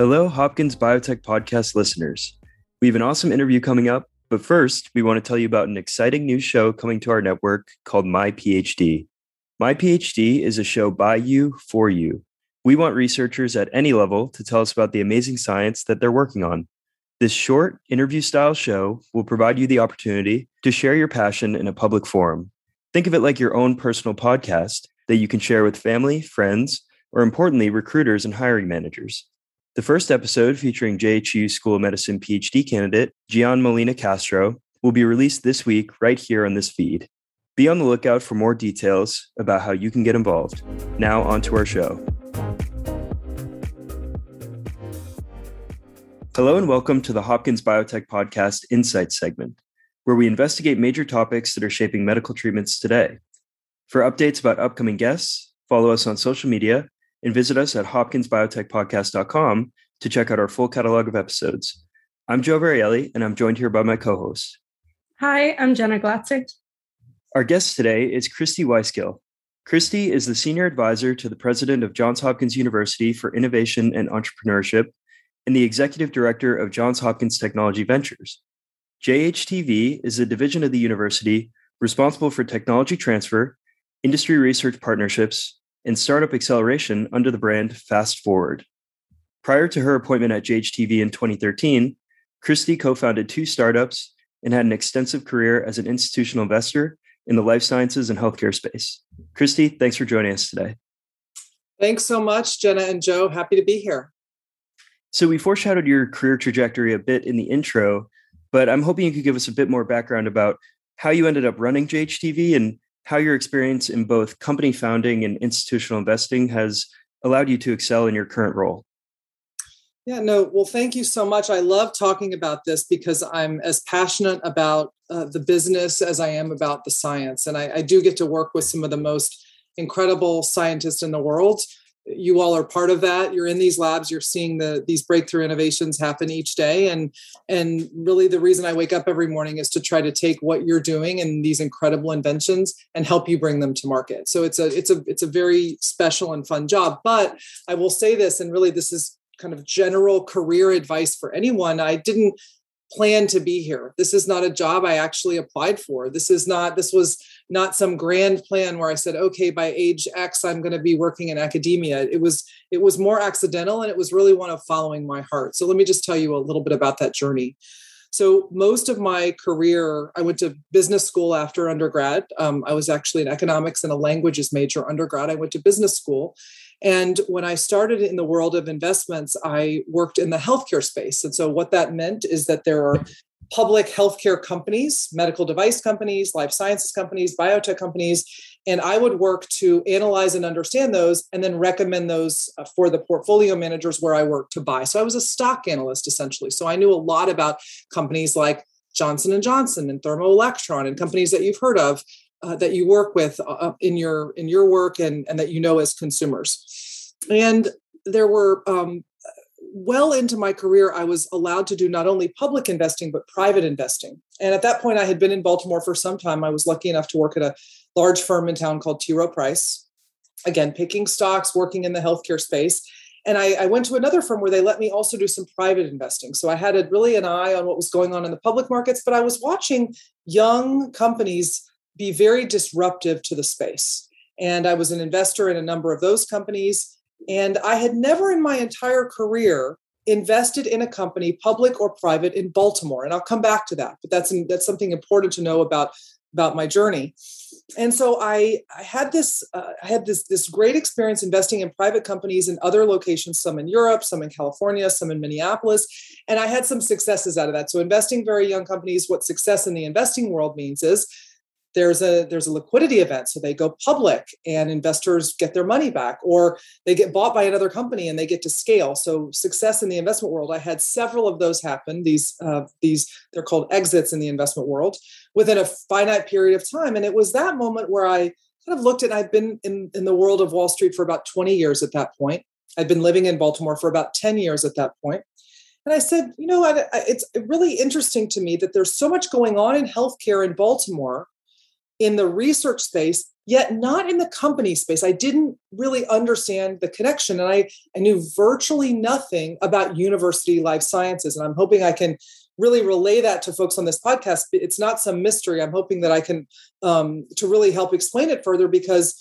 Hello, Hopkins Biotech Podcast listeners. We have an awesome interview coming up, but first, we want to tell you about an exciting new show coming to our network called My PhD. My PhD is a show by you for you. We want researchers at any level to tell us about the amazing science that they're working on. This short interview style show will provide you the opportunity to share your passion in a public forum. Think of it like your own personal podcast that you can share with family, friends, or importantly, recruiters and hiring managers. The first episode, featuring JHU School of Medicine PhD candidate Gian Molina Castro, will be released this week right here on this feed. Be on the lookout for more details about how you can get involved. Now, on to our show. Hello, and welcome to the Hopkins Biotech Podcast Insights segment, where we investigate major topics that are shaping medical treatments today. For updates about upcoming guests, follow us on social media and visit us at hopkinsbiotechpodcast.com to check out our full catalog of episodes. I'm Joe Varielli, and I'm joined here by my co host. Hi, I'm Jenna Glatzer. Our guest today is Christy Wyskiel. Christy is the senior advisor to the president of Johns Hopkins University for Innovation and Entrepreneurship and the executive director of Johns Hopkins Technology Ventures. JHTV is a division of the university responsible for technology transfer, industry research partnerships, and startup acceleration under the brand Fast Forward. Prior to her appointment at JHTV in 2013, Christy co founded two startups and had an extensive career as an institutional investor in the life sciences and healthcare space. Christy, thanks for joining us today. Thanks so much, Jenna and Joe. Happy to be here. So, we foreshadowed your career trajectory a bit in the intro, but I'm hoping you could give us a bit more background about how you ended up running JHTV and how your experience in both company founding and institutional investing has allowed you to excel in your current role. Yeah, no, well, thank you so much. I love talking about this because I'm as passionate about uh, the business as I am about the science. And I, I do get to work with some of the most incredible scientists in the world you all are part of that. You're in these labs you're seeing the these breakthrough innovations happen each day. And and really the reason i wake up every morning is to try to take what you're doing and these incredible inventions and help you bring them to market. So it's a it's a it's a very special and fun job. But i will say this and really this is kind of general career advice for anyone. I didn't plan to be here. This is not a job I actually applied for. This is not, this was not some grand plan where I said, okay, by age X, I'm going to be working in academia. It was, it was more accidental and it was really one of following my heart. So let me just tell you a little bit about that journey. So most of my career, I went to business school after undergrad. Um, I was actually an economics and a languages major undergrad. I went to business school. And when I started in the world of investments, I worked in the healthcare space. And so what that meant is that there are public healthcare companies, medical device companies, life sciences companies, biotech companies, and I would work to analyze and understand those and then recommend those uh, for the portfolio managers where I work to buy. So I was a stock analyst essentially. So I knew a lot about companies like Johnson and Johnson and Thermo Electron and companies that you've heard of uh, that you work with uh, in your in your work and, and that you know as consumers. And there were um, well into my career, I was allowed to do not only public investing, but private investing. And at that point, I had been in Baltimore for some time. I was lucky enough to work at a large firm in town called T. Rowe Price. Again, picking stocks, working in the healthcare space. And I, I, went to another firm where they let me also do some private investing. So I had a, really an eye on what was going on in the public markets, but I was watching young companies be very disruptive to the space. And I was an investor in a number of those companies. And I had never in my entire career invested in a company, public or private, in Baltimore. And I'll come back to that, but that's that's something important to know about about my journey. And so I, I had this uh, had this this great experience investing in private companies in other locations, some in Europe, some in California, some in Minneapolis, and I had some successes out of that. So investing very young companies, what success in the investing world means is there's a there's a liquidity event so they go public and investors get their money back or they get bought by another company and they get to scale. So success in the investment world i had several of those happen these uh, these they're called exits in the investment world within a finite period of time. And it was that moment where i kind of looked at i've been in, in the world of wall street for about 20 years at that point. I'd been living in baltimore for about 10 years at that point. And I said, you know, it's really interesting to me that there's so much going on in healthcare in Baltimore in the research space, yet not in the company space. I didn't really understand the connection. And I, I knew virtually nothing about university life sciences. And I'm hoping I can really relay that to folks on this podcast. It's not some mystery. I'm hoping that I can um, to really help explain it further because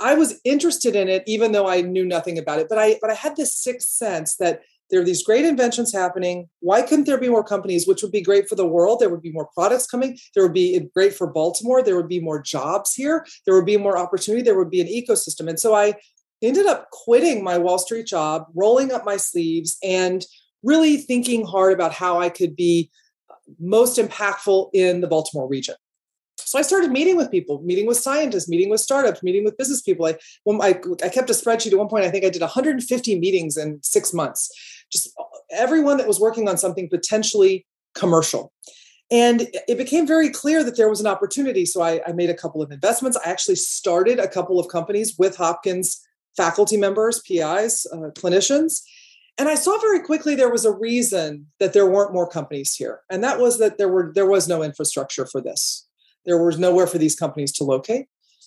I was interested in it, even though I knew nothing about it. But I but I had this sixth sense that there are these great inventions happening. Why couldn't there be more companies, which would be great for the world? There would be more products coming. There would be eh, great for Baltimore. There would be more jobs here. There would be more opportunity. There would be an ecosystem. And so I ended up quitting my Wall Street job, rolling up my sleeves, and really thinking hard about how I could be eh, most impactful in the Baltimore region. So I started meeting with people, meeting with scientists, meeting with startups, meeting with business people. I, when I, I kept a spreadsheet at one point, I think I did 150 meetings in six months. Just everyone that was working on something potentially commercial. And it became very clear that there was an opportunity. So I, I made a couple of investments. I actually started a couple of companies with Hopkins faculty members, PIs, uh, clinicians. And I saw very quickly there was a reason that there weren't more companies here. And that was that there were there was no infrastructure for this. There was nowhere for these companies to locate.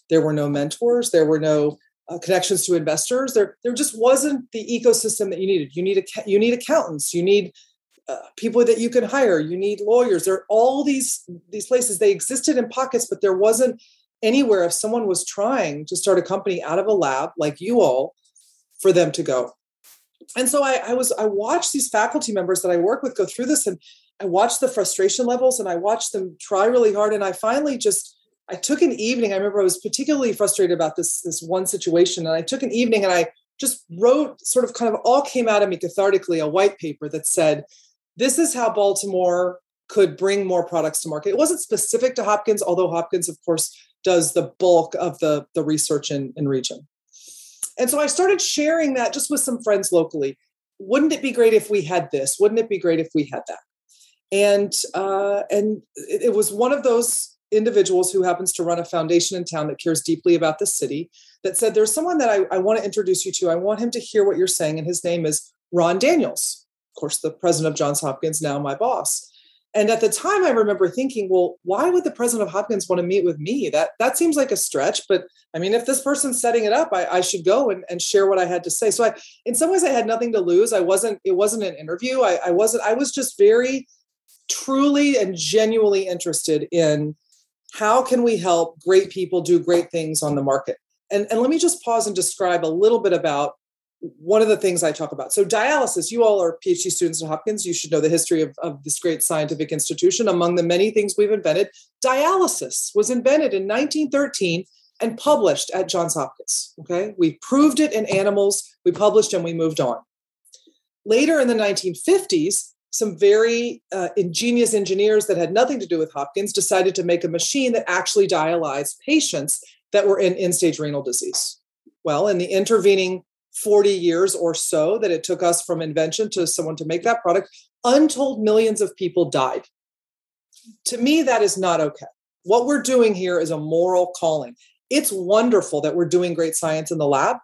There were no mentors. There were no uh, connections to investors. There, there just wasn't the ecosystem that you needed. You need a, you need accountants. You need uh, people that you can hire. You need lawyers. There are all these these places. They existed in pockets, but there wasn't anywhere if someone was trying to start a company out of a lab like you all for them to go. And so I, I was I watched these faculty members that I work with go through this, and I watched the frustration levels and I watched them try really hard. And I finally just, I took an evening. I remember I was particularly frustrated about this, this one situation. And I took an evening and I just wrote sort of kind of all came out of me cathartically a white paper that said, this is how Baltimore could bring more products to market. It wasn't specific to Hopkins, although Hopkins, of course, does the bulk of the, the research in, in region. And so I started sharing that just with some friends locally. Wouldn't it be great if we had this? Wouldn't it be great if we had that? and uh, and it was one of those individuals who happens to run a foundation in town that cares deeply about the city that said there's someone that I, I want to introduce you to. I want him to hear what you're saying and his name is ron daniels. Of course the president of johns hopkins now my boss. And at the time i remember thinking well why would the president of hopkins want to meet with me? That that seems like a stretch but i mean if this person's setting it up i, I should go and, and share what i had to say. So i in some ways i had nothing to lose. I wasn't it wasn't an interview. I, I wasn't i was just very truly and genuinely interested in how can we help great people do great things on the market and, and let me just pause and describe a little bit about one of the things I talk about. So, dialysis, you all are PhD students at Hopkins. You should know the history of, of this great scientific institution. Among the many things we've invented, dialysis was invented in 1913 and published at Johns Hopkins. Okay. We proved it in animals, we published and we moved on. Later in the 1950s, some very uh, ingenious engineers that had nothing to do with Hopkins decided to make a machine that actually dialyzed patients that were in end stage renal disease. Well, in the intervening 40 years or so that it took us from invention to someone to make that product, untold millions of people died. To me, that is not okay. What we're doing here is a moral calling. It's wonderful that we're doing great science in the lab,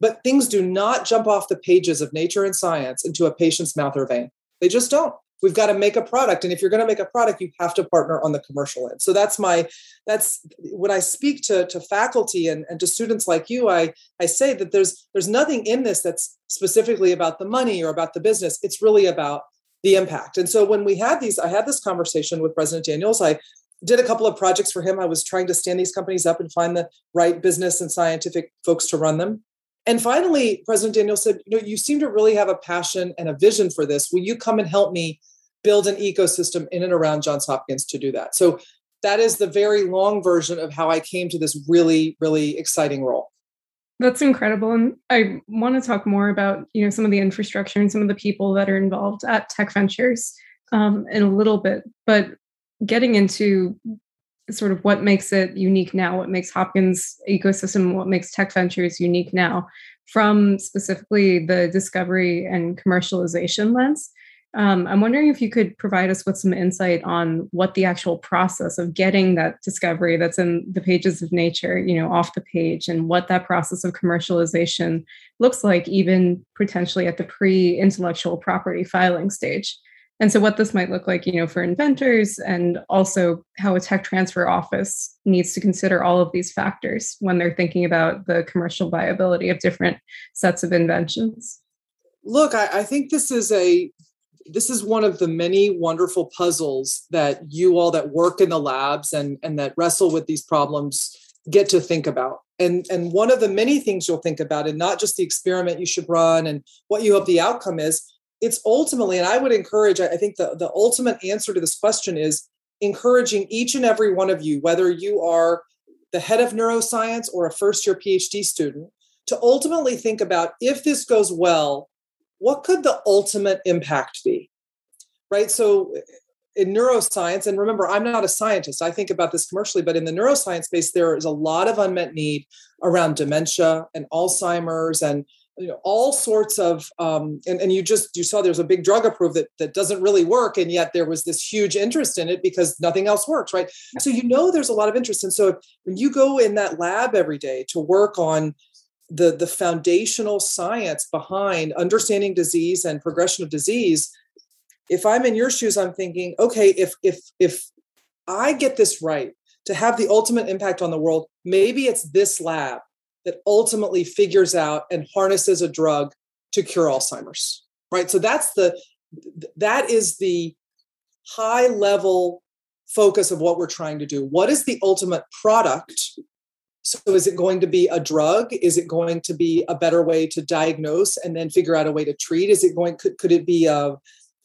but things do not jump off the pages of nature and science into a patient's mouth or vein. They just don't. We've got to make a product. And if you're going to make a product, you have to partner on the commercial end. So that's my, that's when I speak to, to faculty and, and to students like you, I, I say that there's, there's nothing in this that's specifically about the money or about the business. It's really about the impact. And so when we had these, I had this conversation with President Daniels. I did a couple of projects for him. I was trying to stand these companies up and find the right business and scientific folks to run them. And finally, President Daniel said, You know, you seem to really have a passion and a vision for this. Will you come and help me build an ecosystem in and around Johns Hopkins to do that? So that is the very long version of how I came to this really, really exciting role. That's incredible. And I want to talk more about, you know, some of the infrastructure and some of the people that are involved at Tech Ventures um, in a little bit. But getting into sort of what makes it unique now, what makes Hopkins ecosystem, what makes tech ventures unique now, from specifically the discovery and commercialization lens. Um, I'm wondering if you could provide us with some insight on what the actual process of getting that discovery that's in the pages of nature, you know, off the page, and what that process of commercialization looks like, even potentially at the pre-intellectual property filing stage. And so, what this might look like, you know, for inventors, and also how a tech transfer office needs to consider all of these factors when they're thinking about the commercial viability of different sets of inventions. Look, I, I think this is a this is one of the many wonderful puzzles that you all that work in the labs and and that wrestle with these problems get to think about and and one of the many things you'll think about and not just the experiment you should run and what you hope the outcome is it's ultimately, and I would encourage, I think the, the ultimate answer to this question is encouraging each and every one of you, whether you are the head of neuroscience or a first year PhD student, to ultimately think about if this goes well, what could the ultimate impact be? Right. So, eh, in neuroscience, and remember, I'm not a scientist, I think about this commercially, but in the neuroscience space, there is a lot of unmet need around dementia and Alzheimer's and you know all sorts of um, and, and you just you saw there's a big drug approved that that doesn't really work and yet there was this huge interest in it because nothing else works right? So you know there's a lot of interest and so when you go in that lab every day to work on the the foundational science behind understanding disease and progression of disease if i'm in your shoes i'm thinking okay if if if i get this right to have the ultimate impact on the world maybe it's this lab that ultimately figures out and harnesses a drug to cure Alzheimer's. Right. So that's the that is the high level focus of what we're trying to do. What is the ultimate product? So is it going to be a drug? Is it going to be a better way to diagnose and then figure out a way to treat? Is it going could, could it be a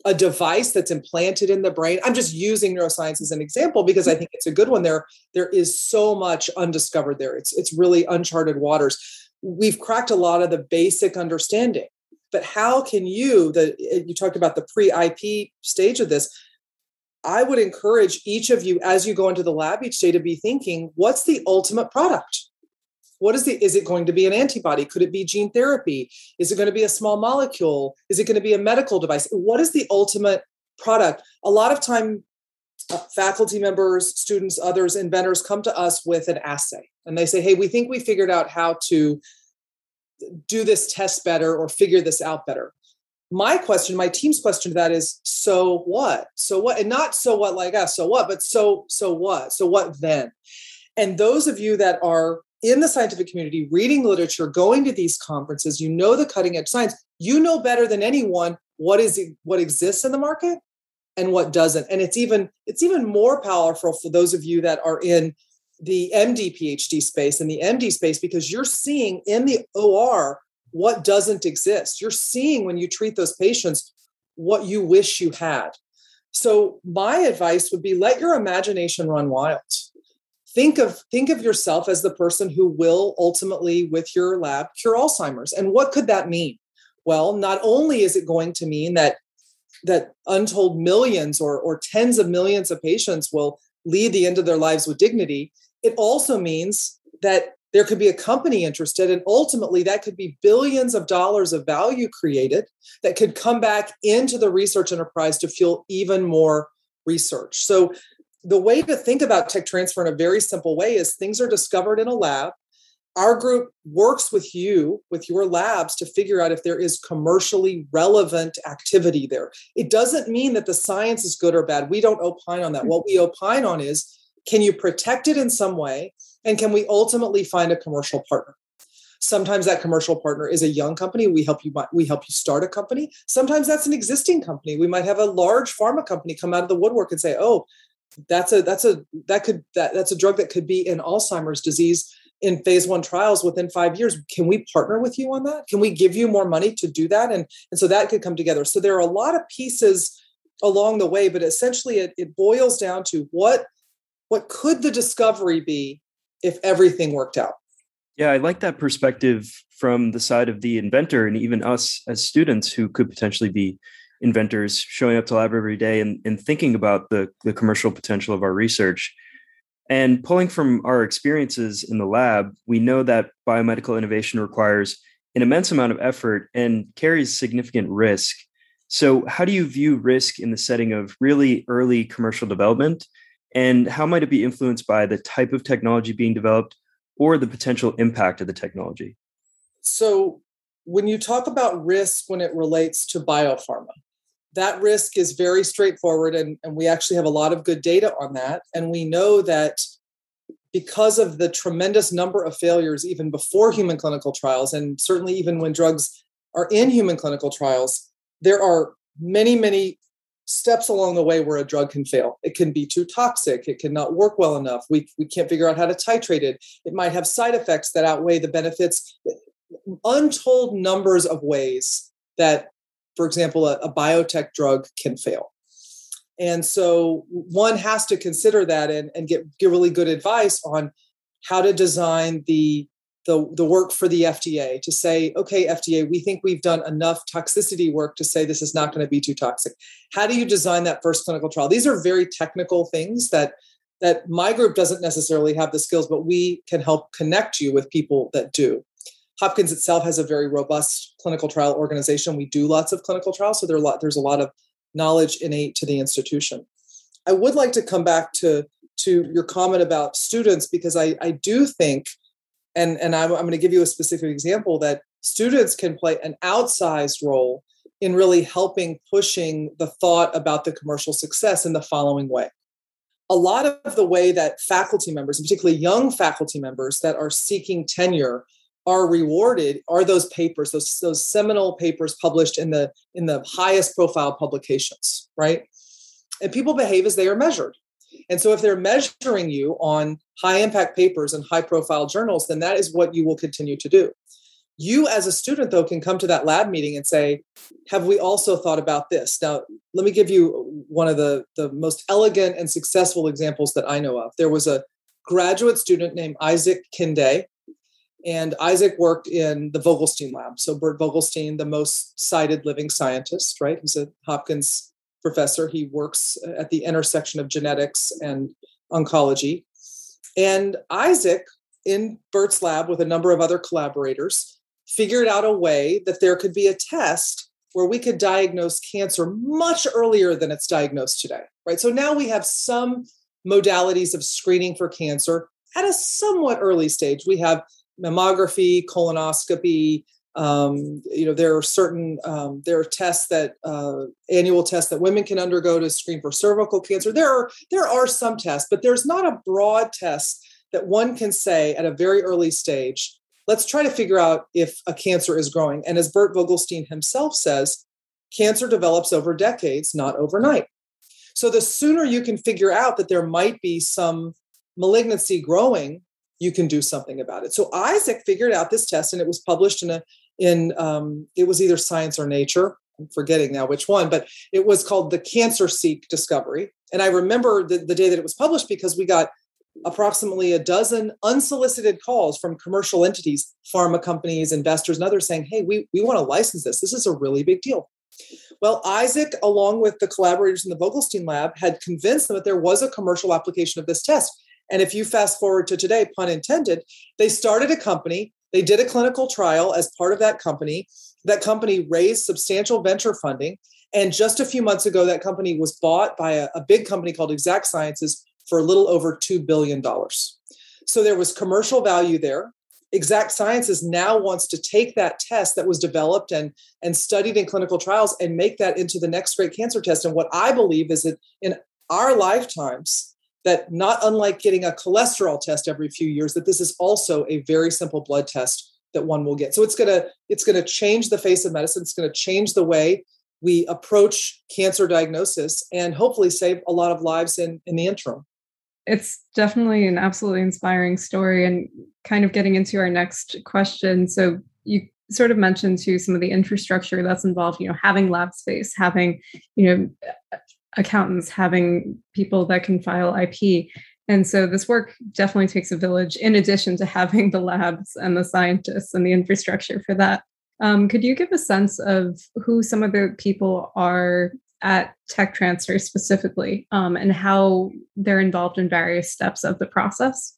a device that's implanted in the brain. I'm just using neuroscience as an example because i think it's a good one. There there is so much undiscovered there. It's it's really uncharted waters. We've cracked a lot of the basic understanding but how can you the eh, you talked about the pre-ip stage of this. I would encourage each of you as you go into the lab each day to be thinking what's the ultimate product what is the is it going to be an antibody? Could it be gene therapy? Is it going to be a small molecule? Is it going to be a medical device? What is the ultimate product? A lot of time uh, faculty members students others inventors come to us with an assay and they say hey we think we figured out how to do this test better or figure this out better. My question my team's question to that is so what? So what? And not so what like us so what? but so so what? So what then? And those of you that are in the scientific community, reading literature, going to these conferences, you know the cutting edge science, you know better than anyone what is what exists in the market and what doesn't. And it's even it's even more powerful for those of you that are in the MD PhD space and the MD space because you're seeing in the OR what doesn't exist. You're seeing when you treat those patients what you wish you had. So my advice would be let your imagination run wild think of think of yourself as the person who will ultimately with your lab cure alzheimer's. And what could that mean? Well not only is it going to mean that that untold millions or or tens of millions of patients will lead the end of their lives with dignity it also means that there could be a company interested and ultimately that could be billions of dollars of value created that could come back into the research enterprise to fuel even more research. So the way to think about tech transfer in a very simple way is things are discovered in a lab. Our group works with you, with your labs, to figure out if there is commercially relevant activity there. It doesn't mean that the science is good or bad. We don't opine on that. What we opine on is can you protect it in some way? And can we ultimately find a commercial partner? Sometimes that commercial partner is a young company. We help you. We help you start a company. Sometimes that's an existing company. We might have a large pharma company come out of the woodwork and say, "Oh, that's a that's a that could that that's a drug that could be in Alzheimer's disease in phase one trials within five years. Can we partner with you on that? Can we give you more money to do that? And and so that could come together. So there are a lot of pieces along the way, but essentially it, it boils down to what what could the discovery be if everything worked out? Yeah, I like that perspective from the side of the inventor and even us as students who could potentially be inventors showing up to lab every day and, and thinking about the, the commercial potential of our research. And pulling from our experiences in the lab, we know that biomedical innovation requires an immense amount of effort and carries significant risk. So, how do you view risk in the setting of really early commercial development? And how might it be influenced by the type of technology being developed or the potential impact of the technology? So, when you talk about risk when it relates to biopharma, that risk is very straightforward, and, and we actually have a lot of good data on that. And we know that because of the tremendous number of failures, even before human clinical trials, and certainly even when drugs are in human clinical trials, there are many, many steps along the way where a drug can fail. It can be too toxic. It cannot work well enough. We, we can't figure out how to titrate it. It might have side effects that outweigh the benefits. Untold numbers of ways that, for example, a, a biotech drug can fail. And so one has to consider that and, and get, get really good advice on how to design the the, the work for the FDA to say, okay, FDA, we think we've done enough toxicity work to say this is not going to be too toxic. How do you design that first clinical trial? These are very technical things that that my group doesn't necessarily have the skills, but we can help connect you with people that do. Hopkins itself has a very robust clinical trial organization. We do lots of clinical trials, so there a lot, there's a lot of knowledge innate to the institution. I would like to come back to to your comment about students because I, I do think and and I'm, I'm going to give you a specific example that students can play an outsized role in really helping pushing the thought about the commercial success in the following way a lot of the way that faculty members particularly young faculty members that are seeking tenure are rewarded are those papers those those seminal papers published in the in the highest profile publications right and people behave as they are measured and so if they're measuring you on high impact papers and high profile journals, then that is what you will continue to do. You, as a student, though, can come to that lab meeting and say, Have we also thought about this? Now, let me give you one of the, the most elegant and successful examples that I know of. There was a graduate student named Isaac Kinde, and Isaac worked in the Vogelstein lab. So, Bert Vogelstein, the most cited living scientist, right? He's a Hopkins professor. He works at the intersection of genetics and oncology. And Isaac, in Bert's lab with a number of other collaborators, figured out a way that there could be a test where we could diagnose cancer much earlier than it's diagnosed today, right? So now we have some modalities of screening for cancer at a somewhat early stage. We have mammography, colonoscopy, um, you know there are certain um, there are tests that uh, annual tests that women can undergo to screen for cervical cancer. There are there are some tests but there's not a broad test that one can say at a very early stage let's try to figure out if a cancer is growing. And as bert vogelstein himself says cancer develops over decades not overnight. So the sooner you can figure out that there might be some malignancy growing you can do something about it. So isaac figured out this test and it was published in a in um, it was either science or nature. I'm forgetting now which one but it was called the CancerSEEK discovery. And i remember the, the day that it was published because we got approximately a dozen unsolicited calls from commercial entities pharma companies investors and others saying hey we, we want to license this. This is a really big deal. Well isaac along with the collaborators in the vogelstein lab had convinced them that there was a commercial application of this test and if you fast forward to today pun intended they started a company they did a clinical trial as part of that company. That company raised substantial venture funding. And just a few months ago, that company was bought by a, a big company called Exact Sciences for a little over $2 billion. So there was commercial value there. Exact Sciences now wants to take that test that was developed and, and studied in clinical trials and make that into the next great cancer test. And what I believe is that in our lifetimes, that not unlike getting a cholesterol test every few years that this is also a very simple blood test that one will get. So it's to it's to change the face of medicine. It's to change the way we approach cancer diagnosis and hopefully save a lot of lives in in the interim. It's definitely an absolutely inspiring story and kind of getting into our next question. So you sort of mentioned to some of the infrastructure that's involved you know having lab space having you know accountants, having people that can file IP. And so this work definitely takes a village, in addition to having the labs and the scientists and the infrastructure for that. Um, could you give a sense of who some of the people are at Tech Transfer specifically um, and how they're involved in various steps of the process?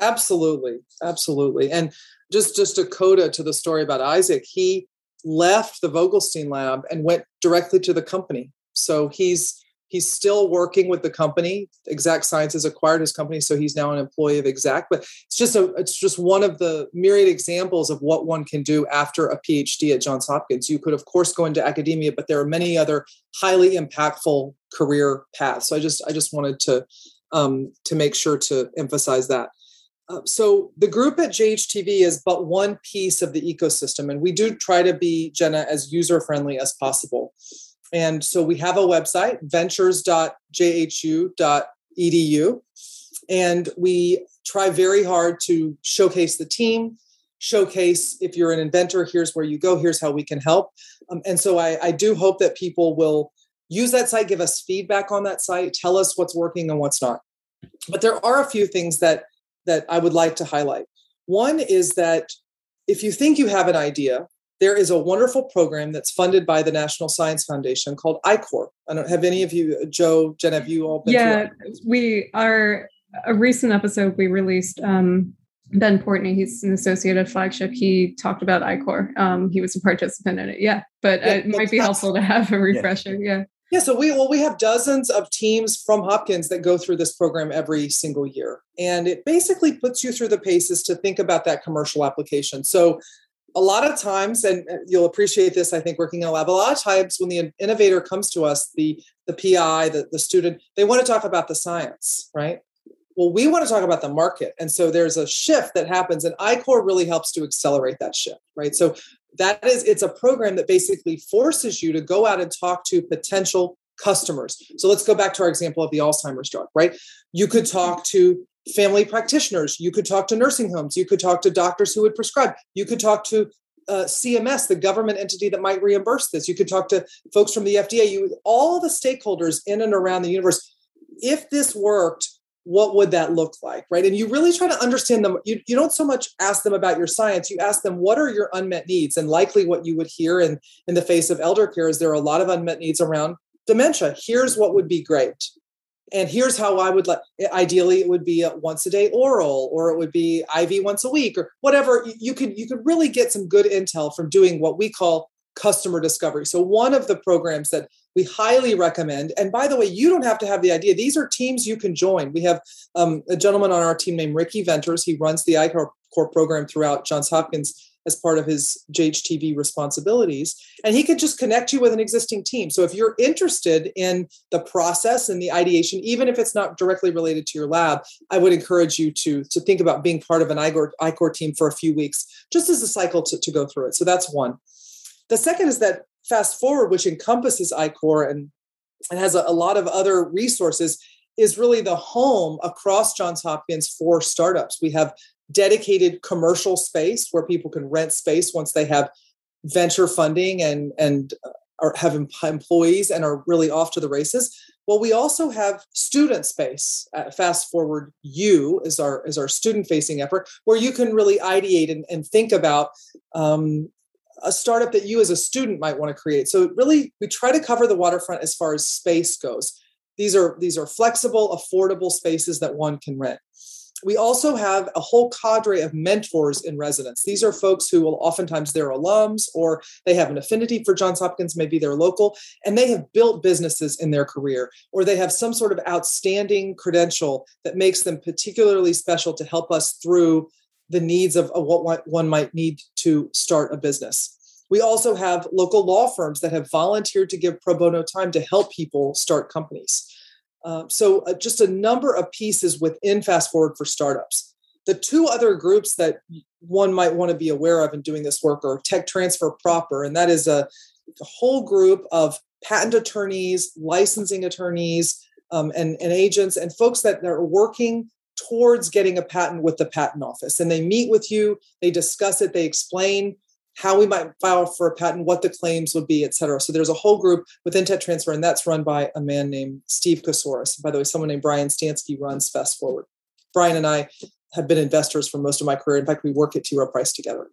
Absolutely, absolutely. And just just a coda to the story about Isaac, he left the Vogelstein lab and went directly to the company. So he's He's still working with the company. Exact Sciences acquired his company, so he's now an employee of Exact. But it's just a it's just one of the myriad examples of what one can do after a PhD at Johns Hopkins. You could, of course, go into academia, but there are many other highly impactful career paths. So I just I just wanted to um, to make sure to emphasize that. Uh, so the group at JHTV is but one piece of the ecosystem, and we do try to be Jenna as user friendly as possible. And so we have a website, ventures.jhu.edu, and we try very hard to showcase the team, showcase if you're an inventor, here's where you go, here's how we can help. Um, and so I, I do hope that people will use that site, give us feedback on that site, tell us what's working and what's not. But there are a few things that that I would like to highlight. One is that if you think you have an idea, there is a wonderful program that's funded by the National Science Foundation called I-Corps. I don't have any of you, Joe, Jen, have you all been? Yeah, we are. A recent episode we released. Um, ben Portney, he's an associate associated flagship. He talked about I-Corps. Um, he was a participant in it. Yeah, but yeah, it might be helpful to have a refresher. Yeah. yeah. Yeah, so we well we have dozens of teams from Hopkins that go through this program every single year. And it basically puts you through the paces to think about that commercial application. So a lot of times and uh, you'll appreciate this I think working in a lab a lot of times when the innovator comes to us the the PI the, the student they want to talk about the science, right? Well, we want to talk about the market. And so there's a shift that happens, and I-Corps really helps to accelerate that shift, right? So that is it's a program that basically forces you to go out and talk to potential customers so let's go back to our example of the alzheimer's drug right you could talk to family practitioners. You could talk to nursing homes. You could talk to doctors who would prescribe. You could talk to uh, cms the government entity that might reimburse this. You could talk to folks from the fda you all the stakeholders in and around the universe. If this worked what would that look like right? And you really try to understand them. You, you don't so much ask them about your science. You ask them what are your unmet needs? And likely what you would hear in in the face of elder care is there are a lot of unmet needs around dementia. Here's what would be great and here's how i would like ideally it would be a once a day oral or it would be iv once a week or whatever you could you could really get some good intel from doing what we call customer discovery. So, one of the programs that we highly recommend, and by the way, you don't have to have the idea, these are teams you can join. We have um, a gentleman on our team named Ricky Venters. He runs the I-Corps program throughout Johns Hopkins as part of his JHTV responsibilities. And he could just connect you with an existing team. So if you're interested in the process and the ideation, even if it's not directly related to your lab, I would encourage you to, to think about being part of an I-Corps team for a few weeks, just as a cycle to, to go through it. So that's one. The second is that Fast Forward, which encompasses I-Corps and, and has a, a lot of other resources, is really the home across Johns Hopkins for startups. We have dedicated commercial space where people can rent space once they have venture funding and and uh, have employees and are really off to the races. Well, we also have student space. At Fast Forward U is our is our student facing effort where you can really ideate and, and think about um, a startup that you as a student might want to create. So really we try to cover the waterfront as far as space goes. These are these are flexible, affordable spaces that one can rent. We also have a whole cadre of mentors in residence. These are folks who will oftentimes they're alums or they have an affinity for Johns Hopkins, maybe they're local, and they have built businesses in their career, or they have some sort of outstanding credential that makes them particularly special to help us through the needs of, of what one might need to start a business. We also have local law firms that have volunteered to give pro bono time to help people start companies. Uh, so, uh, just a number of pieces within Fast Forward for startups. The two other groups that one might want to be aware of in doing this work are Tech Transfer Proper, and that is a, a whole group of patent attorneys, licensing attorneys, um, and, and agents, and folks that are working towards getting a patent with the patent office. And they meet with you, they discuss it, they explain how we might file for a patent, what the claims would be, et cetera. So there's a whole group within Tech Transfer, and that's run by a man named Steve Kosoris. By the way, someone named Brian Stansky runs Fast Forward. Brian and I have been investors for most of my career. In fact, we work at T. Rowe Price together.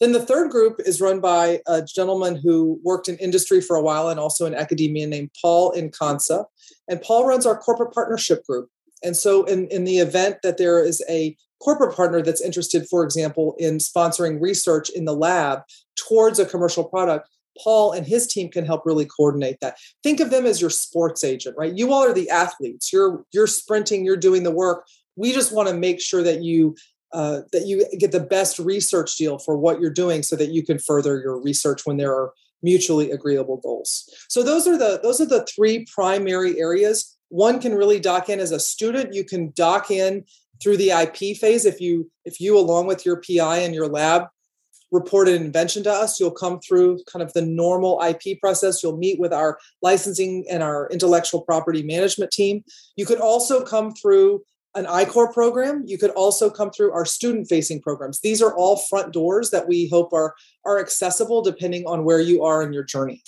Then the third group is run by a gentleman who worked in industry for a while and also in academia named Paul Inconza. And Paul runs our corporate partnership group. And so, in, in the event that there is a corporate partner that's interested, for example, in sponsoring research in the lab towards a commercial product, Paul and his team can help really coordinate that. Think of them as your sports agent, right? You all are the athletes. You're you're sprinting, you're doing the work. We just want to make sure that you uh, that you get the best research deal for what you're doing so that you can further your research when there are mutually agreeable goals. So those are the those are the three primary areas. One can really dock in as a student. You can dock in through the IP phase if you if you along with your PI and your lab report an invention to us, you'll come through kind of the normal IP process. You'll meet with our licensing and our intellectual property management team. You could also come through an I-Corps program. You could also come through our student-facing programs. These are all front doors that we hope are are accessible depending on where you are in your journey.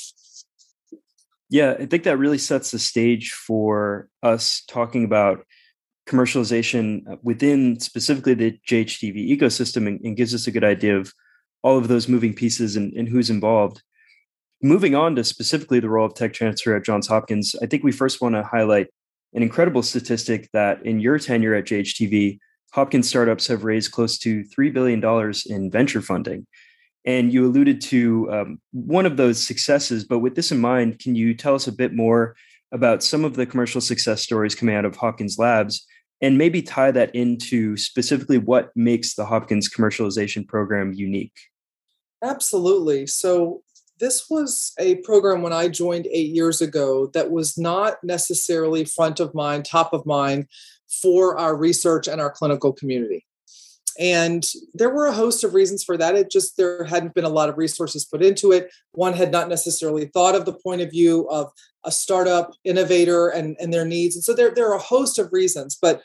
Yeah, I think that really sets the stage for us talking about commercialization uh, within specifically the JHTV ecosystem and, and gives us a good idea of all of those moving pieces and, and who's involved. Moving on to specifically the role of tech transfer at Johns Hopkins, I think we first want to highlight an incredible statistic that in your tenure at JHTV, Hopkins startups have raised close to $3 billion in venture funding. And you alluded to um, one of those successes, but with this in mind, can you tell us a bit more about some of the commercial success stories coming out of Hopkins Labs and maybe tie that into specifically what makes the Hopkins commercialization program unique? Absolutely. So, this was a program when I joined eight years ago that was not necessarily front of mind, top of mind for our research and our clinical community. And there were a host of reasons for that. It just, there hadn't been a lot of resources put into it. One had not necessarily thought of the point of view of a startup innovator and, and their needs. And so there, there are a host of reasons. But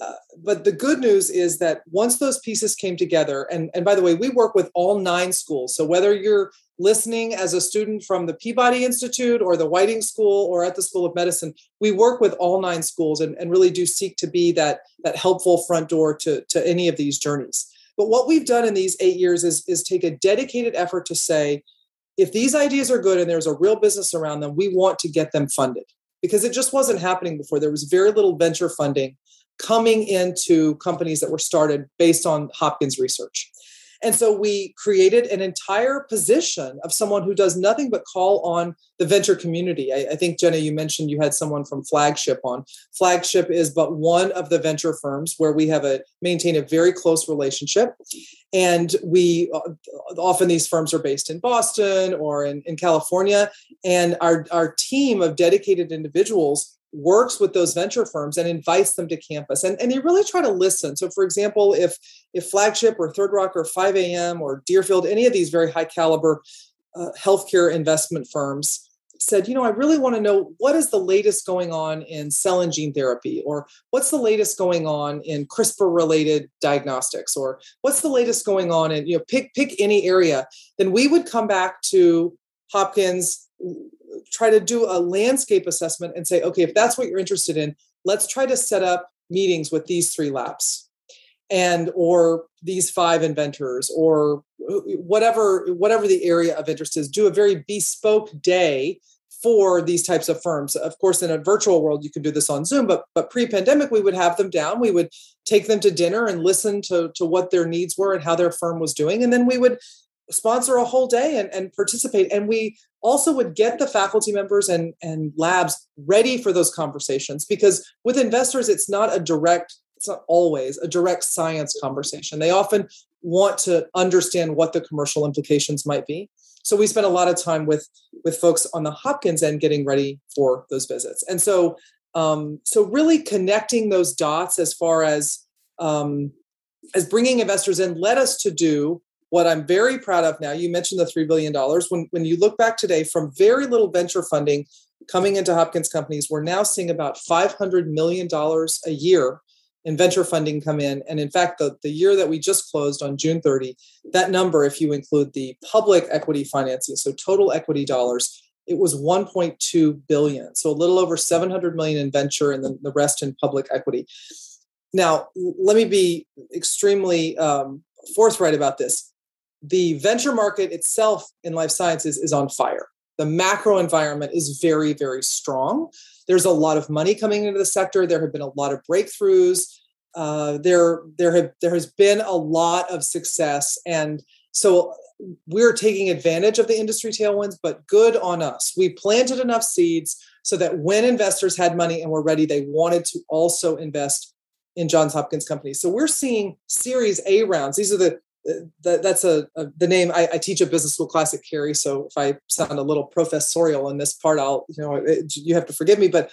uh, but the good news is that once those pieces came together, and, and by the way, we work with all nine schools. So whether you're listening as a student from the Peabody Institute or the Whiting School or at the School of Medicine, we work with all nine schools and, and really do seek to be that, that helpful front door to, to any of these journeys. But what we've done in these eight years is, is take a dedicated effort to say, if these ideas are good and there's a real business around them, we want to get them funded because it just wasn't happening before. There was very little venture funding coming into companies that were started based on Hopkins research. And so we created an entire position of someone who does nothing but call on the venture community. I, I, think, Jenna, you mentioned you had someone from Flagship on. Flagship is but one of the venture firms where we have a maintain a very close relationship. And we uh, often these firms are based in Boston or in, in California. And our, our team of dedicated individuals works with those venture firms and invites them to campus and, and they really try to listen. So for example if if flagship or third rock or 5am or deerfield any of these very high caliber uh, healthcare investment firms said you know i really want to know what is the latest going on in cell and gene therapy or what's the latest going on in crispr related diagnostics or what's the latest going on in you know pick pick any area. Then we would come back to hopkins try to do a landscape assessment and say, okay, if that's what you're interested in, let's try to set up meetings with these three labs and or these five inventors or whatever whatever the area of interest is do a very bespoke day for these types of firms. Of course in a virtual world you can do this on zoom but but pre-pandemic we would have them down. We would take them to dinner and listen to to what their needs were and how their firm was doing. And then we would sponsor a whole day and, and participate. And we also would get the faculty members and, and labs ready for those conversations because with investors, it's not a direct, it's not always a direct science conversation. They often want to understand what the commercial implications might be. So we spent a lot of time with with folks on the Hopkins end getting ready for those visits. And so um, so really connecting those dots as far as um, as bringing investors in led us to do what I'm very proud of now, you mentioned the $3 billion. When, when you look back today from very little venture funding coming into Hopkins companies, we're now seeing about $500 million a year in venture funding come in. And in fact, the, the year that we just closed on June 30, that number, if you include the public equity financing, so total equity dollars, it was 1.2 billion. So a little over 700 million in venture and then the rest in public equity. Now, let me be extremely um, forthright about this the venture market itself in life sciences is on fire. The macro environment is very, very strong. There's a lot of money coming into the sector. There have been a lot of breakthroughs. Uh, there, there have there has been a lot of success, and So we're taking advantage of the industry tailwinds, but good on us. We planted enough seeds so that when investors had money and were ready, they wanted to also invest in Johns Hopkins companies. So we're seeing Series A rounds. These are the that's a, a, the name I, I, teach a business school class at Carey. So if I sound a little professorial in this part, I'll you know it, you have to forgive me. But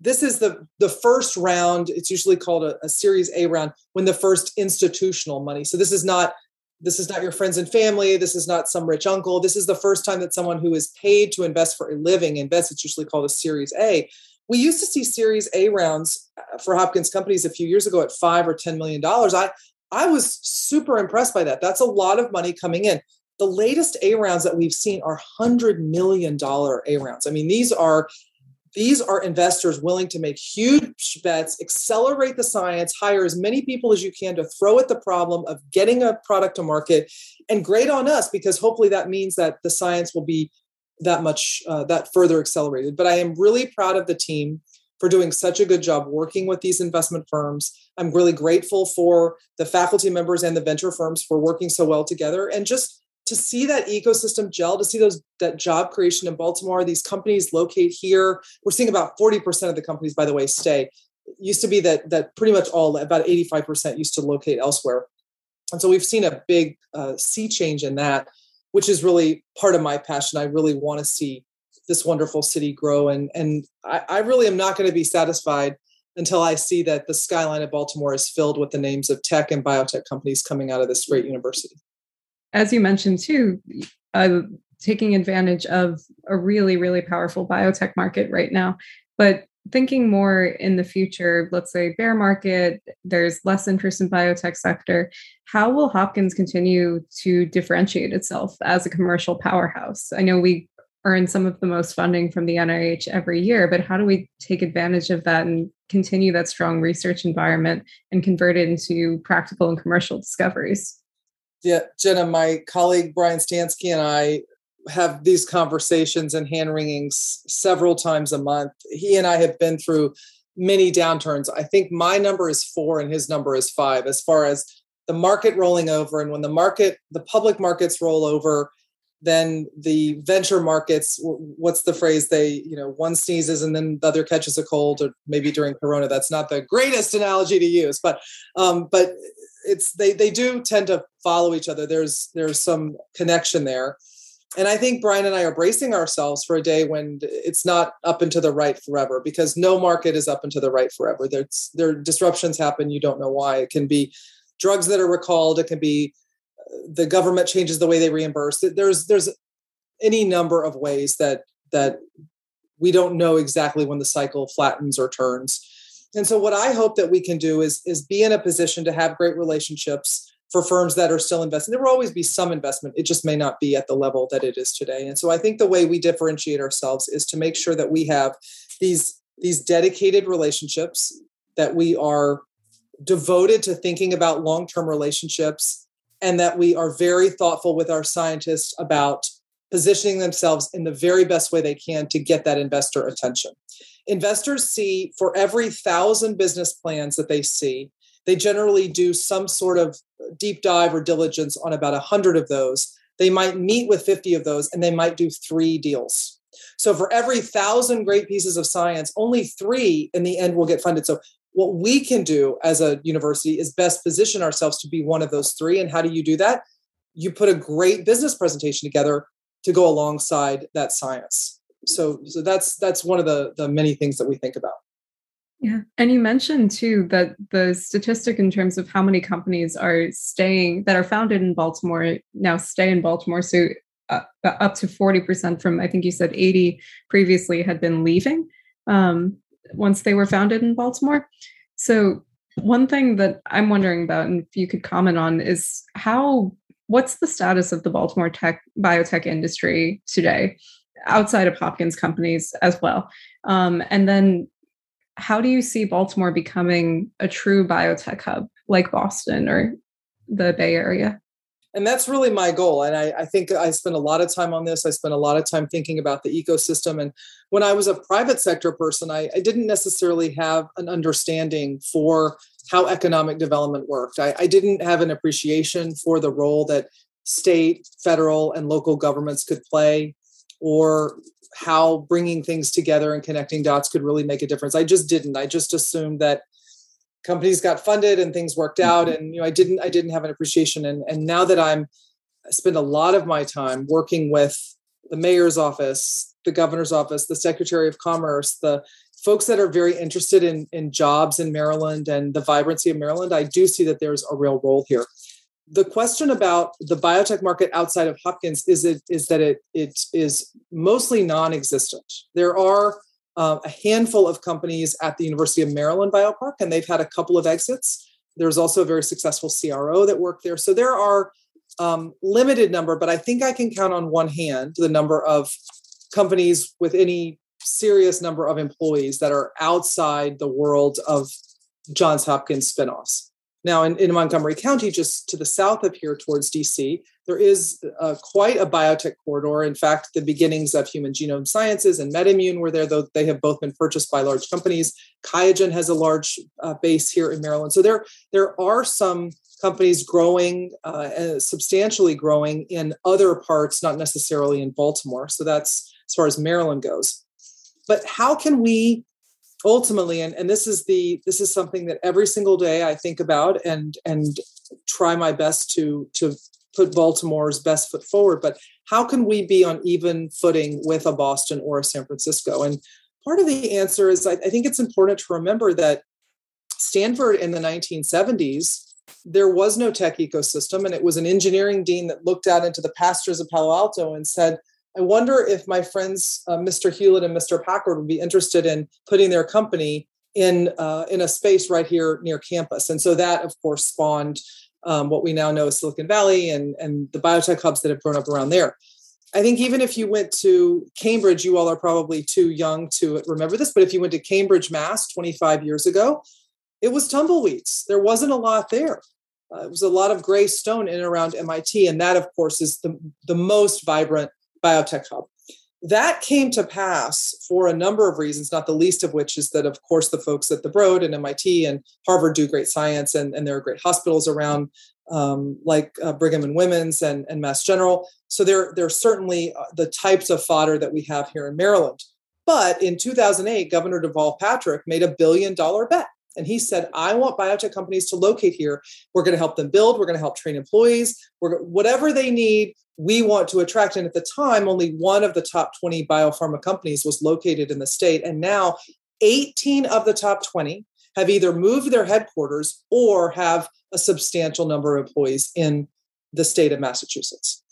this is the the first round. It's usually called a, a Series A round when the first institutional money. So this is not this is not your friends and family. This is not some rich uncle. This is the first time that someone who is paid to invest for a living invests. It's usually called a Series A. We used to see Series A rounds uh, for Hopkins companies a few years ago at five or ten million dollars. I I was super impressed by that. That's a lot of money coming in. The latest A rounds that we've seen are hundred million dollar A rounds. I mean, these are these are investors willing to make huge bets, accelerate the science, hire as many people as you can to throw at the problem of getting a product to market. And great on us because hopefully that means that the science will be that much uh, that further accelerated. But I am really proud of the team for doing such a good job working with these investment firms. I'm really grateful for the faculty members and the venture firms for working so well together and just to see that ecosystem gel, to see those that job creation in Baltimore, these companies locate here. We're seeing about 40% of the companies, by the way, stay. It used to be that that pretty much all, about 85% used to locate elsewhere. And so we've seen a big uh, sea change in that, which is really part of my passion. I really want to see this wonderful city grow. And, and I, I really am not going to be satisfied until I see that the skyline of Baltimore is filled with the names of tech and biotech companies coming out of this great university as you mentioned too, uh, taking advantage of a really, really powerful biotech market right now. But thinking more in the future, let's say bear market, there's less interest in biotech sector. How will Hopkins continue to differentiate itself as a commercial powerhouse? I know we earn some of the most funding from the NIH every year, but how do we take advantage of that and continue that strong research environment and convert it into practical and commercial discoveries? yeah, Jenna, my colleague Brian Stansky and I have these conversations and hand wringings several times a month. He and I have been through many downturns. I think my number is four and his number is five as far as the market rolling over. And when the market, the public markets roll over, then the venture markets, what's the phrase? They, you know, one sneezes and then the other catches a cold, or maybe during Corona. That's not the greatest analogy to use, but um, but it's they they do tend to follow each other. There's there's some connection there. And I think Brian and I are bracing ourselves for a day when it's not up and to the right forever because no market is up and to the right forever. There's there disruptions happen, you don't know why. It can be drugs that are recalled, it can be the government changes the way they reimburse. There's there's any number of ways that that we don't know exactly when the cycle flattens or turns. And so what I hope that we can do is, is be in a position to have great relationships for firms that are still investing. There will always be some investment. It just may not be at the level that it is today. And so I think the way we differentiate ourselves is to make sure that we have these, these dedicated relationships, that we are devoted to thinking about long-term relationships, and that we are very thoughtful with our scientists about positioning themselves in the very best way they can to get that investor attention investors see for every thousand business plans that they see, they generally do some sort of deep dive or diligence on about 100 of those. They might meet with 50 of those and they might do three deals. So for every thousand great pieces of science, only three in the end will get funded. So what we can do as a university is best position ourselves to be one of those three. And how do you do that? You put a great business presentation together to go alongside that science. So so that's that's one of the the many things that we think about. Yeah. And you mentioned too that the statistic in terms of how many companies are staying that are founded in baltimore now stay in baltimore. So uh, up to 40% from i think you said 80 previously had been leaving. Um, once they were founded in baltimore so one thing that i'm wondering about and if you could comment on is how what's the status of the baltimore tech biotech industry today outside of Hopkins companies as well. Um, and then how do you see Baltimore becoming a true biotech hub like Boston or the Bay Area? And that's really my goal. And I, I, think I spend a lot of time on this. I spend a lot of time thinking about the ecosystem. And when I was a private sector person, I, I didn't necessarily have an understanding for how economic development worked. I, I didn't have an appreciation for the role that state, federal, and local governments could play, or how bringing things together and connecting dots could really make a difference. I just didn't. I just assumed that companies got funded and things worked out mm-hmm. and you know i didn't i didn't have an appreciation. And and now that i'm I spend a lot of my time working with the mayor's office the governor's office the secretary of commerce the folks that are very interested in in jobs in maryland and the vibrancy of maryland i do see that there's a real role here. The question about the biotech market outside of hopkins is it is that it it is mostly non-existent. There are uh, a handful of companies at the University of Maryland Biopark, and they've had a couple of exits. There's also a very successful CRO that worked there. So there are um, limited number, but I think I can count on one hand the number of companies with any serious number of employees that are outside the world of Johns Hopkins spinoffs. Now, in, in Montgomery County, just to the south of here towards DC, there is uh, quite a biotech corridor. In fact, the beginnings of Human Genome Sciences and MedImmune were there, though they have both been purchased by large companies. QIAGEN has a large uh, base here in Maryland. So there, there are some companies growing, uh, substantially growing in other parts, not necessarily in Baltimore. So that's as far as Maryland goes. But how can we ultimately and, and this is the this is something that every single day i think about and and try my best to to put baltimore's best foot forward but how can we be on even footing with a boston or a san francisco? And part of the answer is i, I think it's important to remember that stanford in the 1970s there was no tech ecosystem and it was an engineering dean that looked out into the pastures of palo alto and said I wonder if my friends, uh, Mr. Hewlett and Mr. Packard, would be interested in putting their company in uh, in a space right here near campus. And so that, of course, spawned um, what we now know as Silicon Valley and and the biotech hubs that have grown up around there. I think even if you went to Cambridge, you all are probably too young to remember this, but if you went to Cambridge, Mass, 25 years ago, it was tumbleweeds. There wasn't a lot there. Uh, it was a lot of gray stone in and around MIT, and that, of course, is the the most vibrant biotech hub. That came to pass for a number of reasons, not the least of which is that, of course, the folks at the Broad and MIT and Harvard do great science, and, and there are great hospitals around, um, like uh, Brigham and Women's and, and Mass General. So there are certainly uh, the types of fodder that we have here in Maryland. But in 2008, Governor Deval Patrick made a billion dollar bet. And he said, I want biotech companies to locate here. We're going to help them build. We're going to help train employees. We're, whatever they need we want to attract. And at the time, only one of the top 20 biopharma companies was located in the state. And now 18 of the top 20 have either moved their headquarters or have a substantial number of employees in the state of Massachusetts.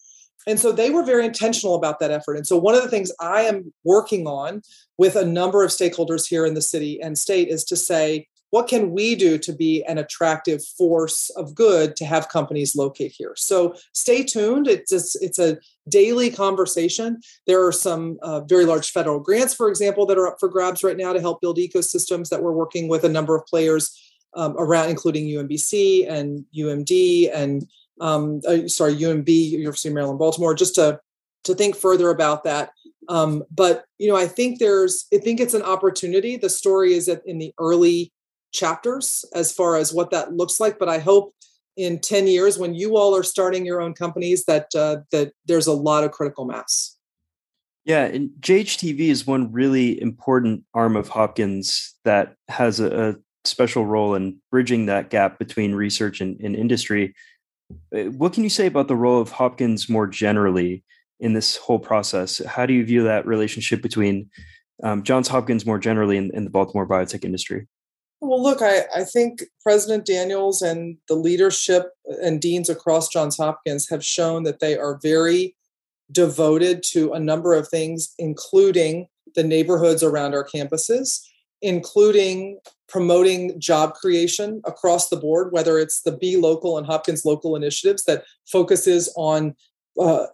And so they were very intentional about that effort. And so one of the things I am working on with a number of stakeholders here in the city and state is to say, what can we do to be an attractive force of good to have companies locate here? So stay tuned. It's a, it's a daily conversation. There are some uh, very large federal grants for example that are up for grabs right now to help build ecosystems that we're working with a number of players um, around including umbc and umd and um, uh, sorry umb university of maryland baltimore just to to think further about that. Um, but you know i think there's i think it's an opportunity. The story is that in the early chapters as far as what that looks like but i hope in 10 years when you all are starting your own companies that uh, that there's a lot of critical mass. Yeah and jhtv is one really important arm of hopkins that has a, a special role in bridging that gap between research and, and industry. Uh, what can you say about the role of hopkins more generally in this whole process? How do you view that relationship between um, johns hopkins more generally in, in the baltimore biotech industry well, look, I, I think President Daniels and the leadership and deans across Johns Hopkins have shown that they are very devoted to a number of things, including the neighborhoods around our campuses, including promoting job creation across the board, whether it's the Be Local and Hopkins Local initiatives that focuses on uh,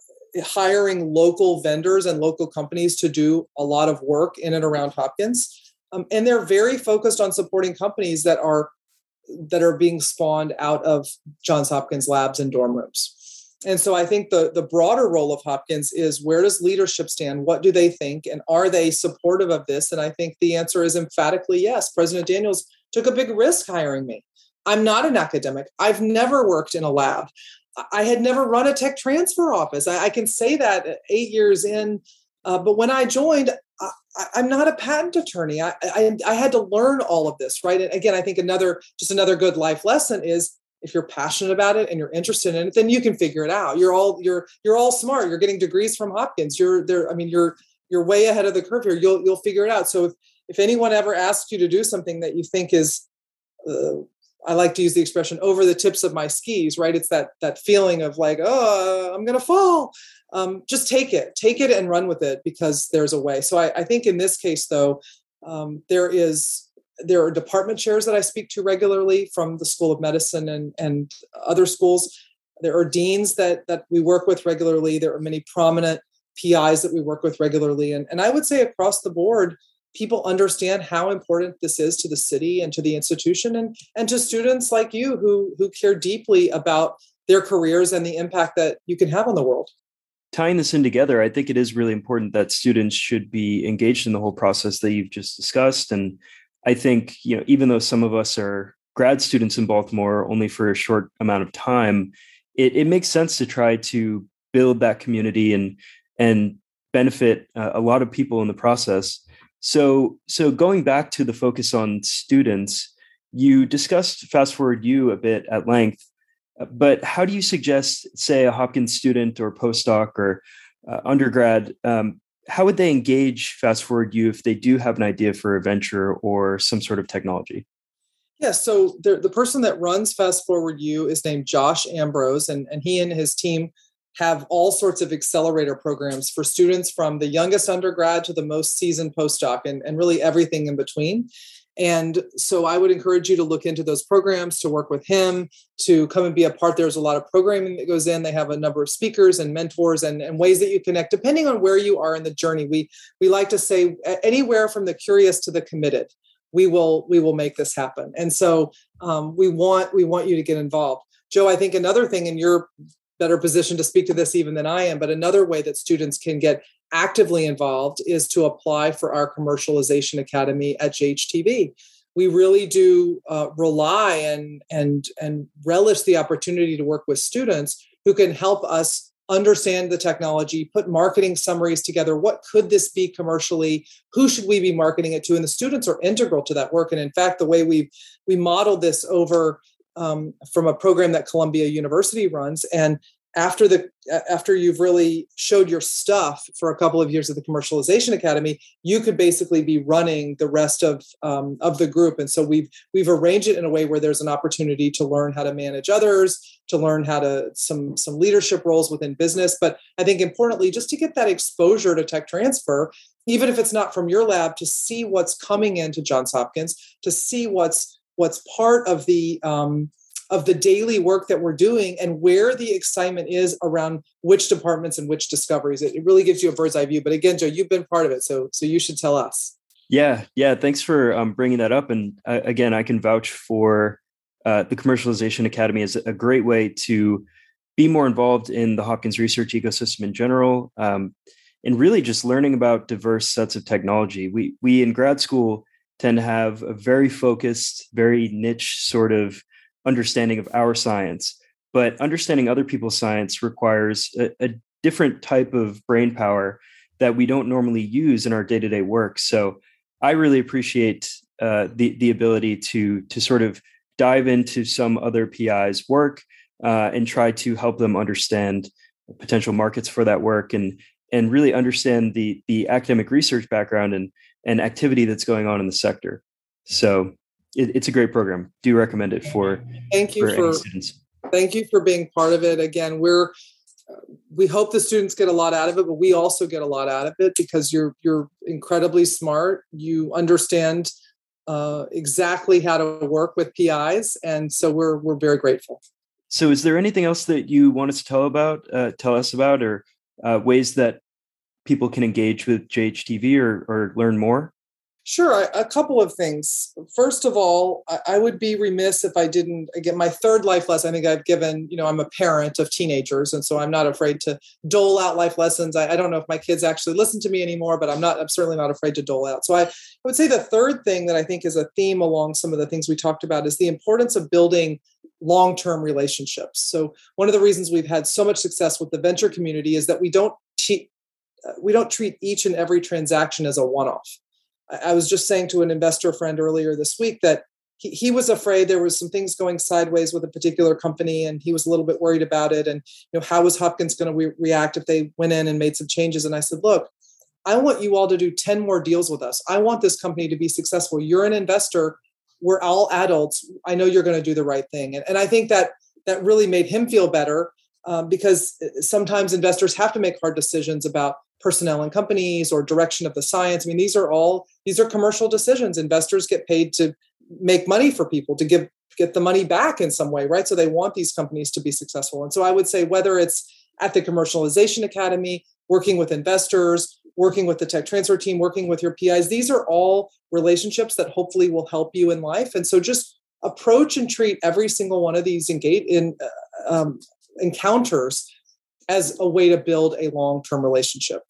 hiring local vendors and local companies to do a lot of work in and around Hopkins um, and they're very focused on supporting companies that are that are being spawned out of Johns Hopkins labs and dorm rooms. And so I think the, the broader role of Hopkins is where does leadership stand? What do they think? And are they supportive of this? And I think the answer is emphatically yes. President Daniels took a big risk hiring me. I'm not an academic. I've never worked in a lab. I had never run a tech transfer office. I, I can say that eight years in, uh, but when I joined, I, am not a patent attorney. I, I, I had to learn all of this, right? And again, I think another just another good life lesson is if you're passionate about it and you're interested in it, then you can figure it out. You're all you're you're all smart. You're getting degrees from Hopkins. You're there. I mean, you're you're way ahead of the curve here. You'll you'll figure it out. So if if anyone ever asks you to do something that you think is uh, I like to use the expression over the tips of my skis, right? It's that that feeling of like, oh, I'm gonna fall. Um, just take it, take it and run with it because there's a way. So I, I think in this case, though, um, there is there are department chairs that I speak to regularly from the School of Medicine and and other schools. There are deans that that we work with regularly. There are many prominent PIs that we work with regularly, and and I would say across the board, people understand how important this is to the city and to the institution and and to students like you who who care deeply about their careers and the impact that you can have on the world. Tying this in together i think it is really important that students should be engaged in the whole process that you've just discussed. And i think you know even though some of us are grad students in baltimore only for a short amount of time it, it makes sense to try to build that community and and benefit uh, a lot of people in the process so, so going back to the focus on students, you discussed Fast Forward U a bit at length, uh, but how do you suggest, say, a Hopkins student or postdoc or uh, undergrad, um, how would they engage Fast Forward U if they do have an idea for a venture or some sort of technology? Yeah, so the, the person that runs Fast Forward U is named Josh Ambrose, and, and he and his team have all sorts of accelerator programs for students from the youngest undergrad to the most seasoned postdoc and, and really everything in between. And so I would encourage you to look into those programs, to work with him, to come and be a part. There's a lot of programming that goes in. They have a number of speakers and mentors and, and ways that you connect, depending on where you are in the journey. We we like to say anywhere from the curious to the committed, we will we will make this happen. And so um, we want we want you to get involved. Joe, I think another thing, in you're better positioned to speak to this even than I am. But another way that students can get actively involved is to apply for our commercialization academy at JHTV. We really do uh, rely and and and relish the opportunity to work with students who can help us understand the technology, put marketing summaries together. What could this be commercially? Who should we be marketing it to? And the students are integral to that work. And in fact, the way we we modeled this over um, from a program that Columbia University runs. And after the after you've really showed your stuff for a couple of years at the commercialization academy you could basically be running the rest of um, of the group and so we've we've arranged it in a way where there's an opportunity to learn how to manage others to learn how to some some leadership roles within business but i think importantly just to get that exposure to tech transfer even if it's not from your lab to see what's coming into johns hopkins to see what's what's part of the um, of the daily work that we're doing and where the excitement is around which departments and which discoveries. It, it really gives you a bird's eye view. But again, Joe, you've been part of it, so so you should tell us. Yeah, yeah. Thanks for um, bringing that up. And uh, again, I can vouch for uh, the Commercialization Academy is a great way to be more involved in the Hopkins research ecosystem in general, um, and really just learning about diverse sets of technology. We we in grad school tend to have a very focused, very niche sort of understanding of our science. But understanding other people's science requires a, a different type of brain power that we don't normally use in our day to day work. So I really appreciate uh, the the ability to to sort of dive into some other PI's work uh, and try to help them understand potential markets for that work and and really understand the the academic research background and and activity that's going on in the sector. So it, it's a great program. Do recommend it for thank you for, for students. Thank you for being part of it. Again, we're we hope the students get a lot out of it, but we also get a lot out of it because you're you're incredibly smart. You understand uh, exactly how to work with PIs, and so we're we're very grateful. So, is there anything else that you want us to tell about, uh, tell us about, or uh, ways that people can engage with JHTV or or learn more? Sure, a couple of things. First of all, I would be remiss if I didn't again my third life lesson. I think I've given. You know, I'm a parent of teenagers, and so I'm not afraid to dole out life lessons. I, I don't know if my kids actually listen to me anymore, but I'm not. I'm certainly not afraid to dole out. So I, I would say the third thing that I think is a theme along some of the things we talked about is the importance of building long-term relationships. So one of the reasons we've had so much success with the venture community is that we don't we don't treat each and every transaction as a one-off. I was just saying to an investor friend earlier this week that he, he was afraid there was some things going sideways with a particular company and he was a little bit worried about it. And you know how was hopkins going to re- react if they went in and made some changes? And i said look i want you all to do 10 more deals with us. I want this company to be successful. You're an investor. We're all adults. I know you're going to do the right thing. And, and i think that that really made him feel better um, because uh, sometimes investors have to make hard decisions about personnel in companies or direction of the science. I mean these are all these are commercial decisions. Investors get paid to make money for people to give get the money back in some way right? So they want these companies to be successful. And so i would say whether it's at the commercialization academy working with investors working with the tech transfer team working with your pis these are all relationships that hopefully will help you in life. And so just approach and treat every single one of these engage in uh, um, encounters as a way to build a long-term relationship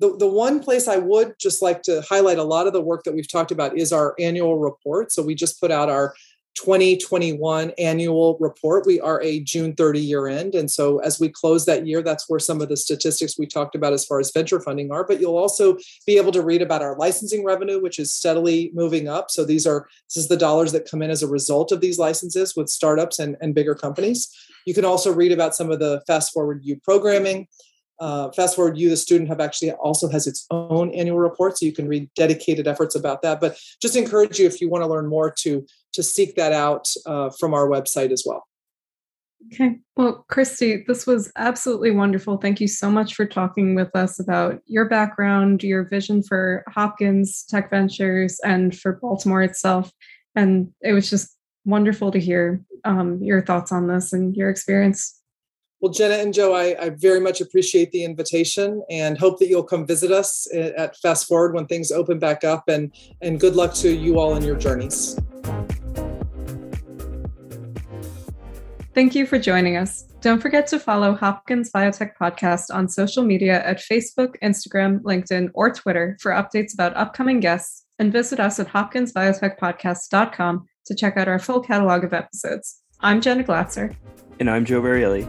the, the one place I would just like to highlight a lot of the work that we've talked about is our annual report. So we just put out our 2021 annual report. We are a June 30 year end. And so as we close that year, that's where some of the statistics we talked about as far as venture funding are. But you'll also be able to read about our licensing revenue, which is steadily moving up. So these are this is the dollars that come in as a result of these licenses with startups and, and bigger companies. You can also read about some of the fast forward U programming uh, Fast Forward U, the student have actually also has its own annual report, so you can read dedicated efforts about that. But just encourage you if you want to learn more to to seek that out uh, from our website as well. Okay. Well, Christy, this was absolutely wonderful. Thank you so much for talking with us about your background, your vision for Hopkins Tech Ventures, and for Baltimore itself. And it was just wonderful to hear um, your thoughts on this and your experience. Well, Jenna and Joe, I, I, very much appreciate the invitation and hope that you'll come visit us at Fast Forward when things open back up. And, and good luck to you all in your journeys. Thank you for joining us. Don't forget to follow Hopkins Biotech Podcast on social media at Facebook, Instagram, LinkedIn, or Twitter for updates about upcoming guests, and visit us at hopkinsbiotechpodcast.com to check out our full catalog of episodes. I'm Jenna Glatzer. And I'm Joe Varielli.